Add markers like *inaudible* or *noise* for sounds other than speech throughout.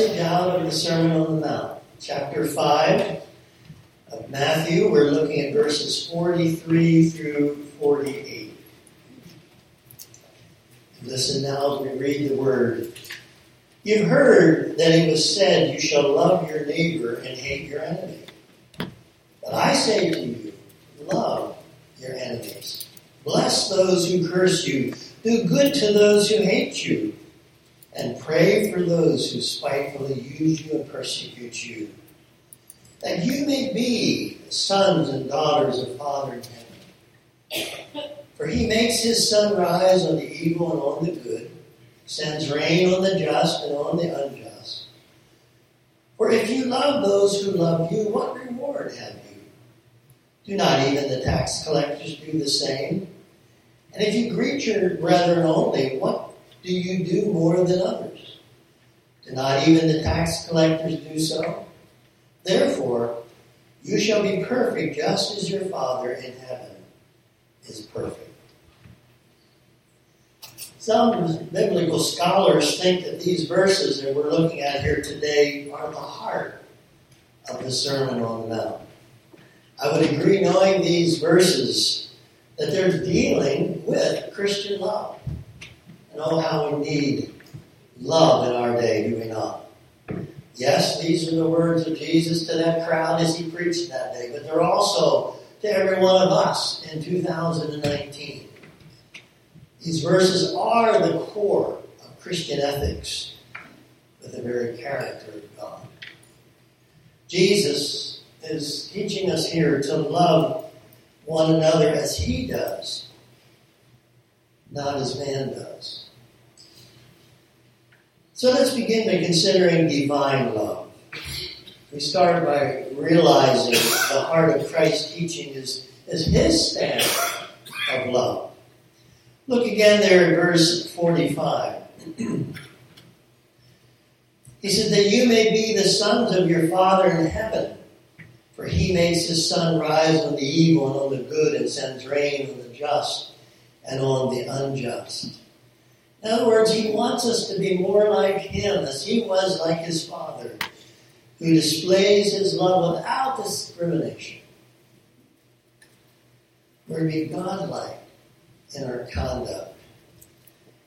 passage out of the Sermon on the Mount, chapter 5 of Matthew. We're looking at verses 43 through 48. Listen now as we read the word. You heard that it was said, You shall love your neighbor and hate your enemy. But I say to you, love your enemies. Bless those who curse you. Do good to those who hate you and pray for those who spitefully use you and persecute you, that you may be sons and daughters of Father in heaven. For he makes his sun rise on the evil and on the good, sends rain on the just and on the unjust. For if you love those who love you, what reward have you? Do not even the tax collectors do the same? And if you greet your brethren only, what do you do more than others? Do not even the tax collectors do so? Therefore, you shall be perfect just as your Father in heaven is perfect. Some biblical scholars think that these verses that we're looking at here today are the heart of the Sermon on the Mount. I would agree, knowing these verses, that they're dealing with Christian love know how we need love in our day, do we not? Yes, these are the words of Jesus to that crowd as he preached that day, but they're also to every one of us in 2019. These verses are the core of Christian ethics with the very character of God. Jesus is teaching us here to love one another as he does, not as man does. So let's begin by considering divine love. We start by realizing the heart of Christ's teaching is, is his standard of love. Look again there in verse 45. he said, That you may be the sons of your Father in heaven, for he makes his sun rise on the evil and on the good, and sends rain on the just and on the unjust. In other words, he wants us to be more like him as he was like his father, who displays his love without discrimination. We're to be godlike in our conduct.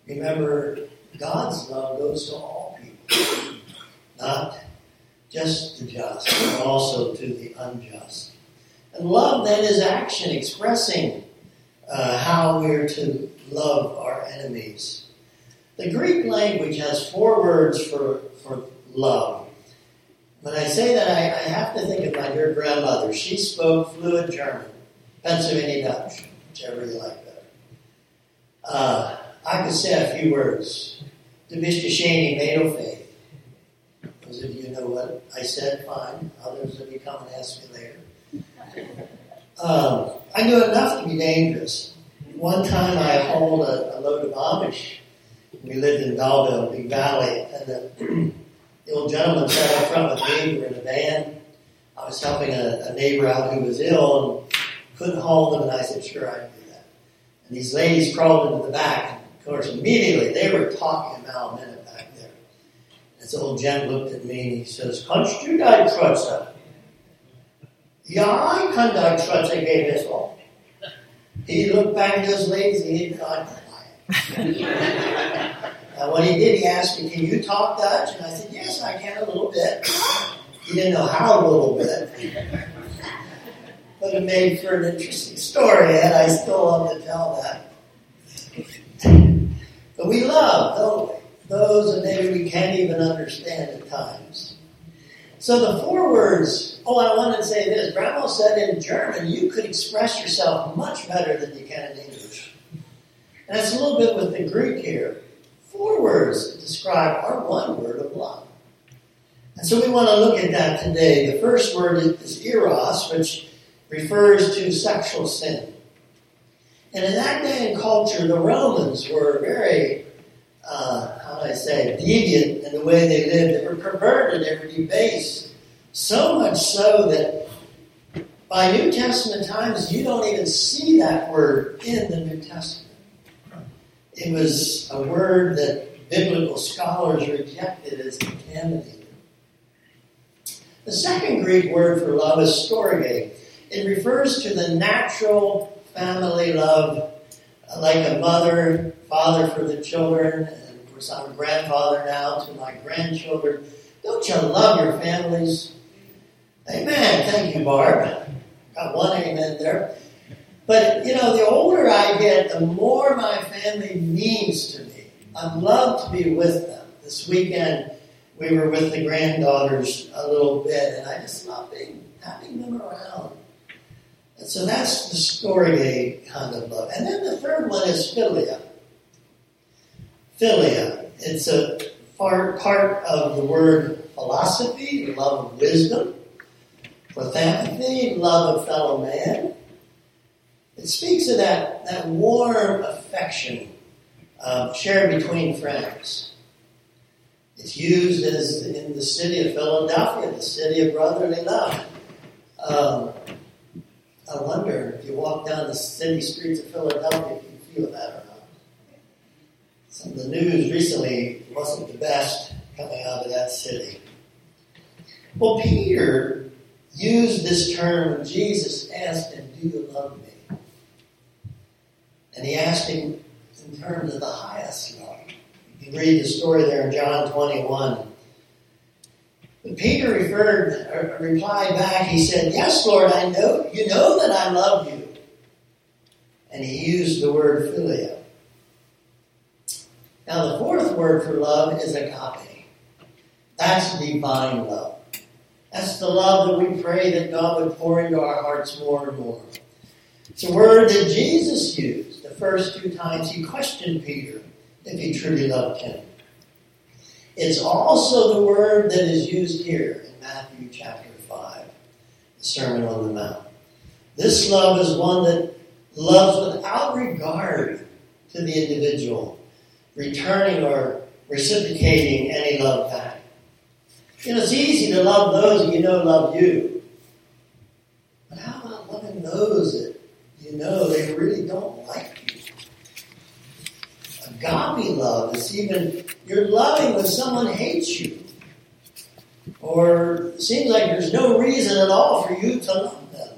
Remember, God's love goes to all people, not just the just, but also to the unjust. And love then is action, expressing uh, how we're to love our enemies. The Greek language has four words for, for love. When I say that, I, I have to think of my dear grandmother. She spoke fluent German, Pennsylvania Dutch, whichever you like better. Uh, I could say a few words. To Mr. Shaney, made of faith. Those of you know what I said, fine. Others of you come and ask me later. Um, I knew enough to be dangerous. One time I hauled a, a load of Amish we lived in Belleville, Big Valley, and the, *clears throat* the old gentleman sat up front with me. We were in a van. I was helping a, a neighbor out who was ill and couldn't hold him, and I said, "Sure, I can do that." And these ladies crawled into the back. And of course, immediately they were talking a mile a minute back there. And This old gent looked at me and he says, "Kannst du dein Kreuzer?" Ja, I kann dein Kreuzer geben, this one. He looked back at those ladies and he thought, *laughs* uh, when he did, he asked me, Can you talk Dutch? And I said, Yes, I can a little bit. He didn't know how a little bit. but it made for an interesting story, and I still love to tell that. but we love, don't? Those that maybe we can't even understand at times. So the four words, oh, I wanted to say this. Grandma said in German, you could express yourself much better than you can in English. And it's a little bit with the Greek here. Four words describe our one word of love. And so we want to look at that today. The first word is eros, which refers to sexual sin. And in that day and culture, the Romans were very, uh, how do I say, deviant in the way they lived. They were perverted, they were debased. So much so that by New Testament times, you don't even see that word in the New Testament. It was a word that biblical scholars rejected as contaminated. The second Greek word for love is storge. It refers to the natural family love, uh, like a mother, father for the children, and of course I'm a grandfather now to my grandchildren. Don't you love your families? Amen. Thank you, Barb. Got one amen there. But, you know, the older I get, the more my family means to me. I love to be with them. This weekend, we were with the granddaughters a little bit, and I just love being, having them around. And so that's the storge kind of love. And then the third one is philia. Philia. It's a part, part of the word philosophy, love of wisdom, prothamaphy, love of fellow man. It speaks of that, that warm affection uh, shared between friends. It's used as in the city of Philadelphia, the city of brotherly love. Um, I wonder if you walk down the city streets of Philadelphia if you feel that or not. Some of the news recently wasn't the best coming out of that city. Well, Peter used this term when Jesus asked him, Do you love me? And he asked him in terms of the highest love. You read the story there in John 21. But Peter referred, or replied back, he said, Yes, Lord, I know, you know that I love you. And he used the word philia. Now, the fourth word for love is agape. That's divine love. That's the love that we pray that God would pour into our hearts more and more. It's a word that Jesus used the first two times he questioned Peter if he truly loved him. It's also the word that is used here in Matthew chapter 5, the Sermon on the Mount. This love is one that loves without regard to the individual, returning or reciprocating any love back. You know, it's easy to love those you know love you. But how about loving those know they really don't like you. agape love is even you're loving when someone hates you. Or seems like there's no reason at all for you to love them.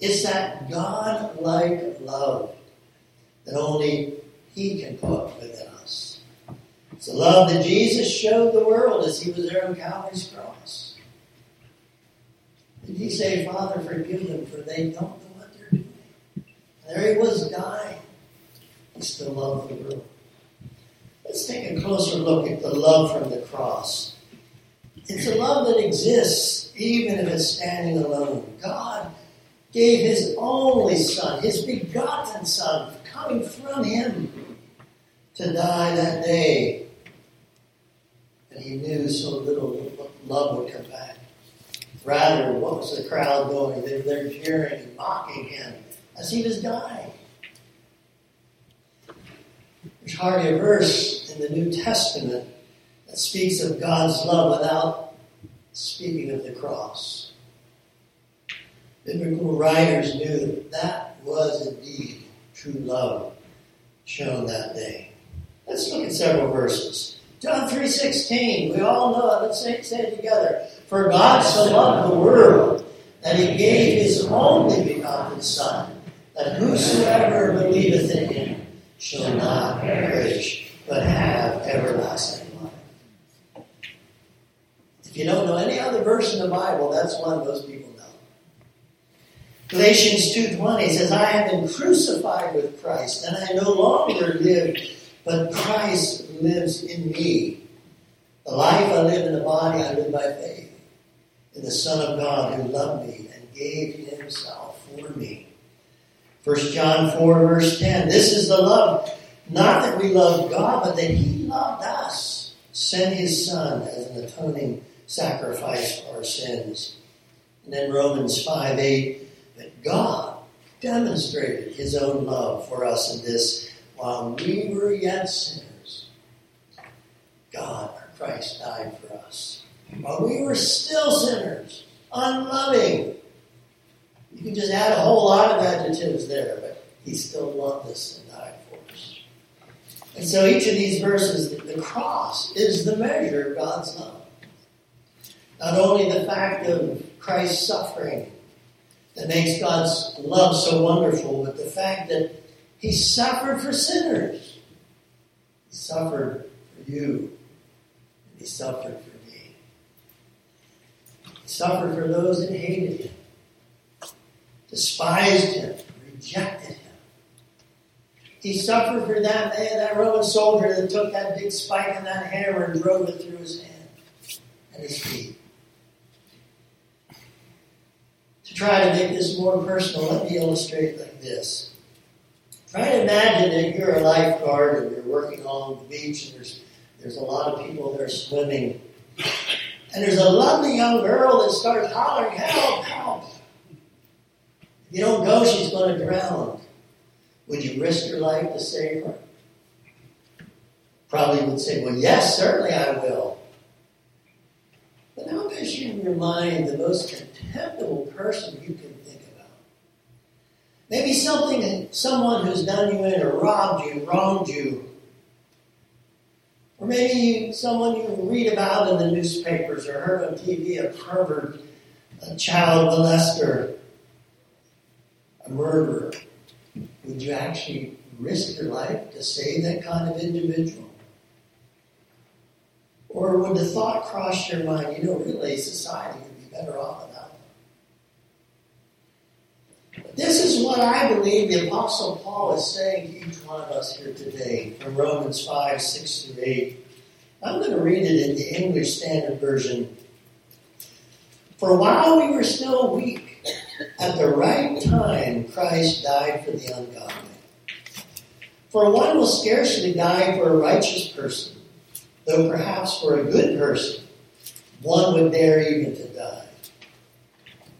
It's that God like love that only He can put within us. It's the love that Jesus showed the world as He was there on Calvary's cross. Did He say, Father, forgive them, for they don't know what they're doing? And there He was dying he still loved the world. Let's take a closer look at the love from the cross. It's a love that exists even if it's standing alone. God gave His only Son, His begotten Son, coming from Him to die that day. And He knew so little love would come back. Rather, what was the crowd doing? They were there jeering and mocking Him as He was dying. There's hardly a verse in the New Testament that speaks of God's love without speaking of the cross. Biblical writers knew that that was indeed true love shown that day. Let's look at several verses. John 3.16, we all know it. Let's say, say it together. For God so loved the world that he gave his only begotten Son, that whosoever believeth in him shall not perish, but have everlasting life. If you don't know any other verse in the Bible, that's one most people know. Galatians 2.20 says, I have been crucified with Christ, and I no longer live, but Christ lives in me. The life I live in the body, I live by faith in the Son of God who loved me and gave himself for me. 1 John 4, verse 10. This is the love. Not that we love God, but that He loved us, sent His Son as an atoning sacrifice for our sins. And then Romans 5, 8. That God demonstrated His own love for us in this while we were yet sinners. God, our Christ, died for us. While we were still sinners, unloving, you can just add a whole lot of adjectives there, but he still loved us and died for us. And so each of these verses, the cross is the measure of God's love. Not only the fact of Christ's suffering that makes God's love so wonderful, but the fact that He suffered for sinners. He suffered for you, and He suffered for me. He suffered for those that hated Him, despised Him, rejected Him. He suffered for that man, that Roman soldier that took that big spike and that hammer and drove it through his hand and his feet. To try to make this more personal, let me illustrate like this. Try to imagine that you're a lifeguard and you're working on the beach and there's, there's a lot of people there swimming. And there's a lovely young girl that starts hollering, help, help. You don't go, she's going to drown. Would you risk your life to save her? Probably would say, well, yes, certainly I will. But now picture in your mind the most contemptible person you can think about. Maybe something, someone who's done you in or robbed you, wronged you. Or maybe someone you read about in the newspapers or heard on TV, a pervert, a child molester, a murderer. Would you actually risk your life to save that kind of individual? Or would the thought cross your mind, you know, really, society would be better off without them? This is what I believe the Apostle Paul is saying to each one of us here today from Romans 5, 6 through 8. I'm going to read it in the English Standard Version. For while we were still weak, at the right time, Christ died for the ungodly. For one will scarcely die for a righteous person though perhaps for a good person, one would dare even to die.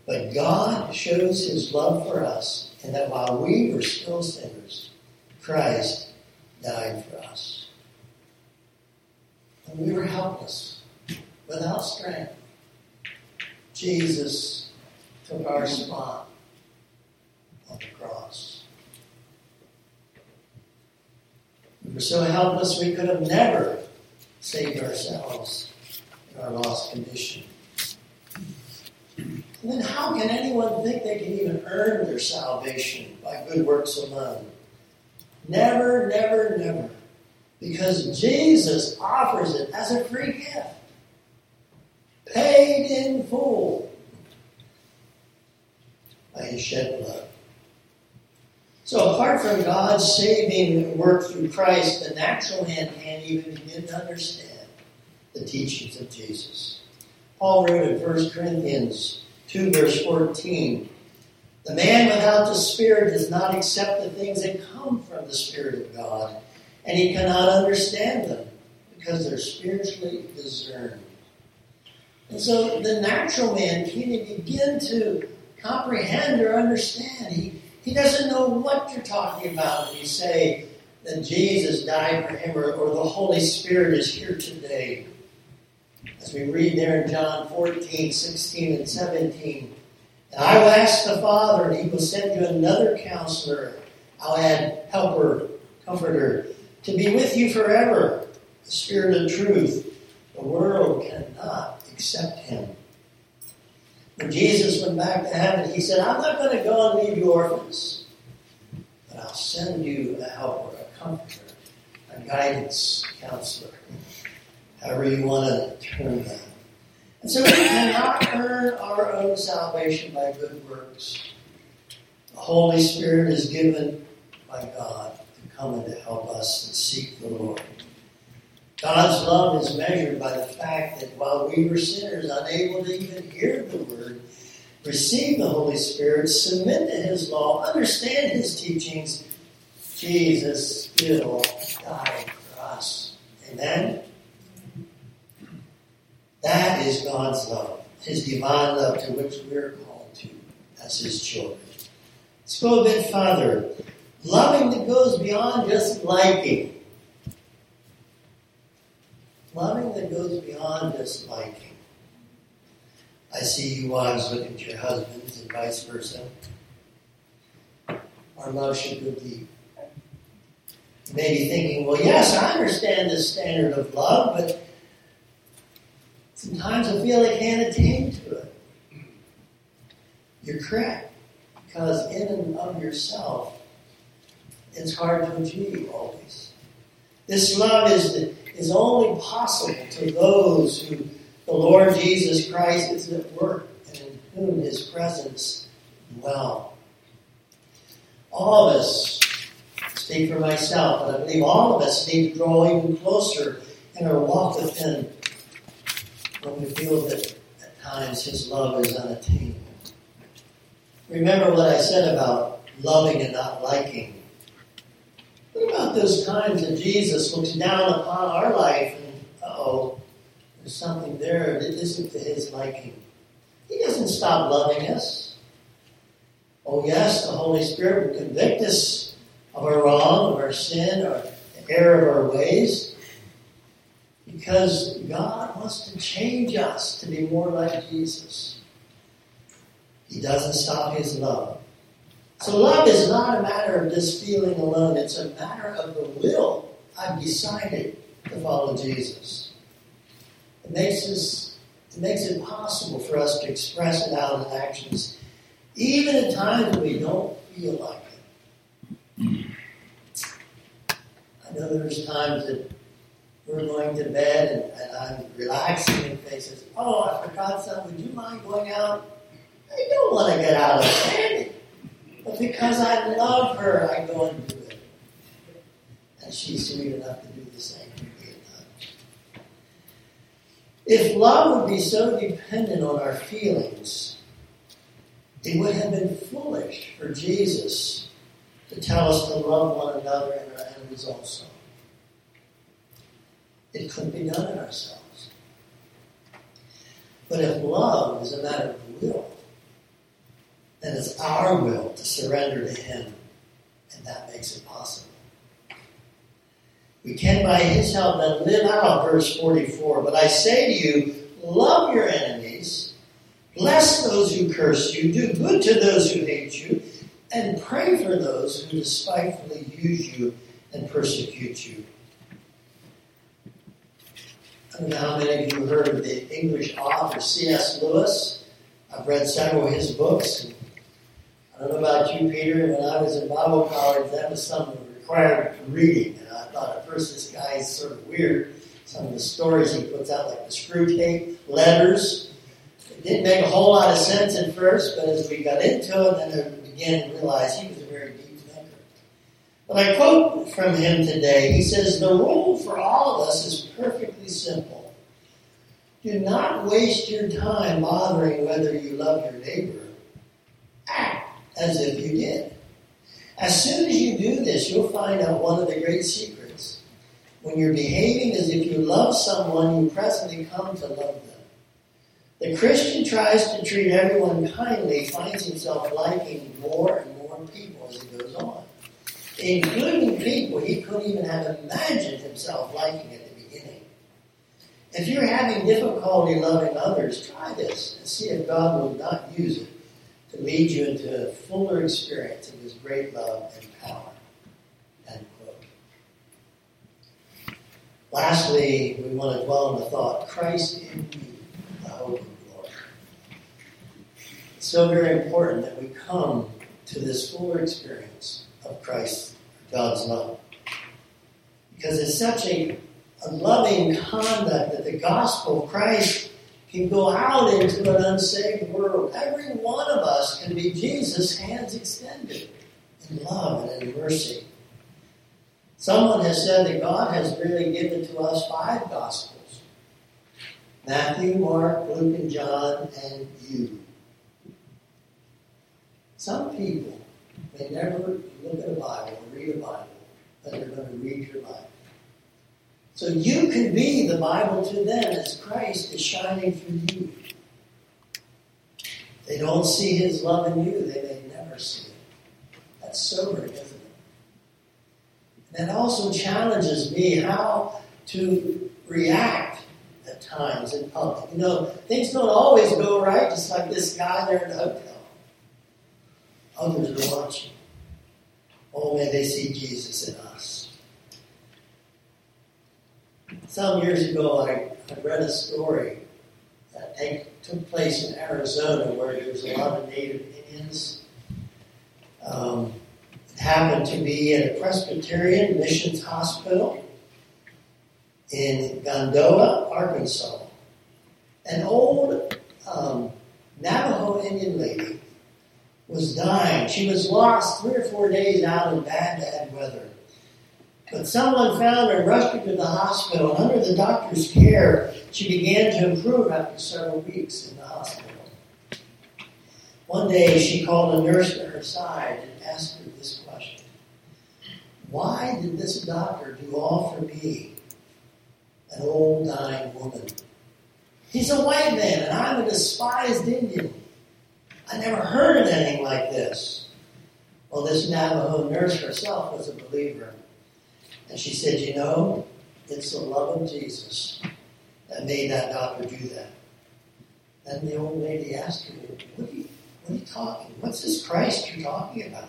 But God shows his love for us, and that while we were still sinners, Christ died for us. And we were helpless, without strength. Jesus took our spot on the cross. We were so helpless we could have never saved ourselves in our lost condition. And then how can anyone think they can even earn their salvation by good works alone? Never, never, never. Because Jesus offers it as a free gift, paid in full by his shed blood. So, apart from God's saving work through Christ, the natural man can't even begin to understand the teachings of Jesus. Paul wrote in 1 Corinthians 2, verse 14 The man without the Spirit does not accept the things that come from the Spirit of God, and he cannot understand them because they're spiritually discerned. And so the natural man can't even begin to comprehend or understand. He, he doesn't know what you're talking about when you say that Jesus died for him or, or the Holy Spirit is here today. As we read there in John 14, 16, and 17. And I will ask the Father, and he will send you another counselor. I'll add helper, comforter, to be with you forever. The Spirit of truth. The world cannot accept him when Jesus went back to heaven, he said, I'm not going to go and leave you orphans, but I'll send you a helper, a comforter, a guidance counselor, however you want to term that. And so we cannot earn our own salvation by good works. The Holy Spirit is given by God to come and to help us and seek the Lord. God's love is measured by the fact that while we were sinners, unable to even hear the word, receive the Holy Spirit, submit to His law, understand His teachings, Jesus still died for us. Amen? That is God's love, His divine love to which we're called to as His children. Let's go a bit. Loving that goes beyond just liking. Loving that goes beyond just liking. I see you wives looking at your husbands and vice versa. Our love should go deep. You may be thinking, well, yes, I understand this standard of love, but Sometimes I feel I can't attain to it. You're correct, because in and of yourself, it's hard to achieve always. This love is, is only possible to those who the Lord Jesus Christ is at work and in whom his presence dwell. All of us, speak for myself, but I believe all of us need to draw even closer in our walk with him when we feel that at times his love is unattainable. Remember what I said about loving and not liking. What about those times that Jesus looks down upon our life and, oh, there's something there that isn't to his liking? He doesn't stop loving us. Oh, yes, the Holy Spirit will convict us of our wrong, of our sin, or the error of our ways. Because God wants to change us to be more like Jesus. He doesn't stop his love. So love is not a matter of just feeling alone. It's a matter of the will. I've decided to follow Jesus. It makes us, it makes it possible for us to express it out in actions, even at times when we don't feel like it. I know there's times that we're going to bed and, and I'm relaxing and Faith says, Oh, I forgot something. Would you mind going out? I don't want to get out of bed. But because I love her, I go and do it. And she's sweet enough to do the same for times. If love would be so dependent on our feelings, it would have been foolish for Jesus to tell us to love one another and our enemies also. It couldn't be done in ourselves. But if love is a matter of will, then it's our will to surrender to Him, and that makes it possible. We can, by His help, then live out verse 44. But I say to you, love your enemies, bless those who curse you, do good to those who hate you, and pray for those who despitefully use you and persecute you I don't know how many of you heard of the English author C.S. Lewis. I've read several of his books. I don't know about you, Peter. When I was in Bible college, that was something required for reading. And I thought at first this guy is sort of weird. Some of the stories he puts out, like the Screwtape, letters, it didn't make a whole lot of sense at first, but as we got into it, then I began to realize he was a very deep thinker. But I quote from him today. He says, The rule for all of us is perfectly simple. Do not waste your time bothering whether you love your neighbor. Act as if you did. As soon as you do this, you'll find out one of the great secrets. When you're behaving as if you love someone, you presently come to love them. The Christian tries to treat everyone kindly, finds himself liking more and more people as he goes on including people he couldn't even have imagined himself liking at the beginning. If you're having difficulty loving others, try this and see if God will not use it to lead you into a fuller experience of his great love and power. End quote. Lastly, we want to dwell on the thought Christ in you, the hope of glory. It's so very important that we come to this fuller experience of Christ, God's love. Because it's such a, a loving conduct that the gospel of Christ can go out into an unsaved world. Every one of us can be Jesus' hands extended in love and in mercy. Someone has said that God has really given to us five gospels Matthew, Mark, Luke, and John, and you. Some people may never look at a Bible or read a Bible, but they're going to read your Bible. So you can be the Bible to them as Christ is shining through you. They don't see his love in you, they may never see it. That's sobering, isn't it? That also challenges me how to react at times in public. You know, things don't always go right, just like this guy there in the hotel. Others are watching. Oh, may they see Jesus in us. Some years ago, I, I read a story take, took place in Arizona where there was a lot of Native Indians. Um, it happened to be at a Presbyterian Missions Hospital in Ganado, Arkansas. An old um, Navajo Indian lady was dying. She was lost three or four days out in bad, bad weather. But someone found her, and rushed her to the hospital, under the doctor's care, she began to improve after several weeks in the hospital. One day, she called a nurse to her side and asked her this question Why did this doctor do all for me, an old dying woman? He's a white man, and I'm a despised Indian. I never heard of anything like this. Well, this Navajo nurse herself was a believer. And she said, You know, it's the love of Jesus that made that doctor do that. Then the old lady asked her, What are you, what are you talking? What's this Christ you're talking about?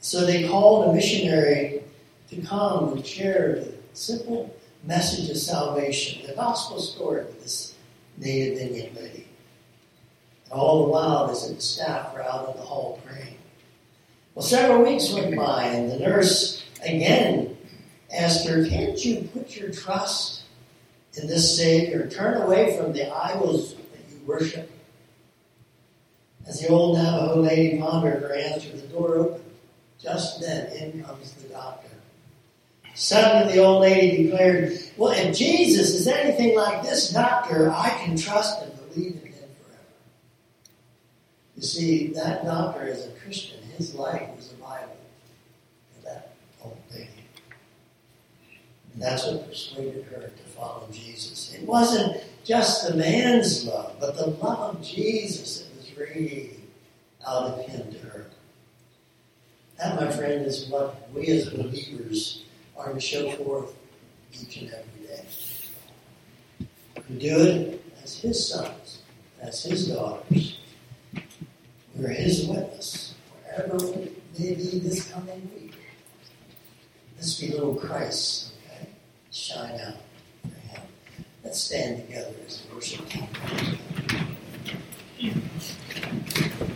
So they called a missionary to come and share the simple message of salvation, the gospel story with this native Indian lady. And all the while, the staff were out in the hall praying. Well, several weeks went by, and the nurse again asked her, Can't you put your trust in this Savior? Turn away from the idols that you worship. As the old Navajo lady pondered her answer, the door opened. Just then, in comes the doctor. Suddenly, the old lady declared, Well, if Jesus is anything like this doctor, I can trust and believe in him forever. You see, that doctor, is a Christian, his life was a Bible for that old lady. And that's what persuaded her to follow Jesus. It wasn't just the man's love, but the love of Jesus that was radiating out of him to her. That, my friend, is what we as believers are to show forth each and every day. We do it as His sons, as His daughters. We're His witness, wherever we may be this coming week. Let's be little Christ? shine out for Him. Let's stand together as a worship team.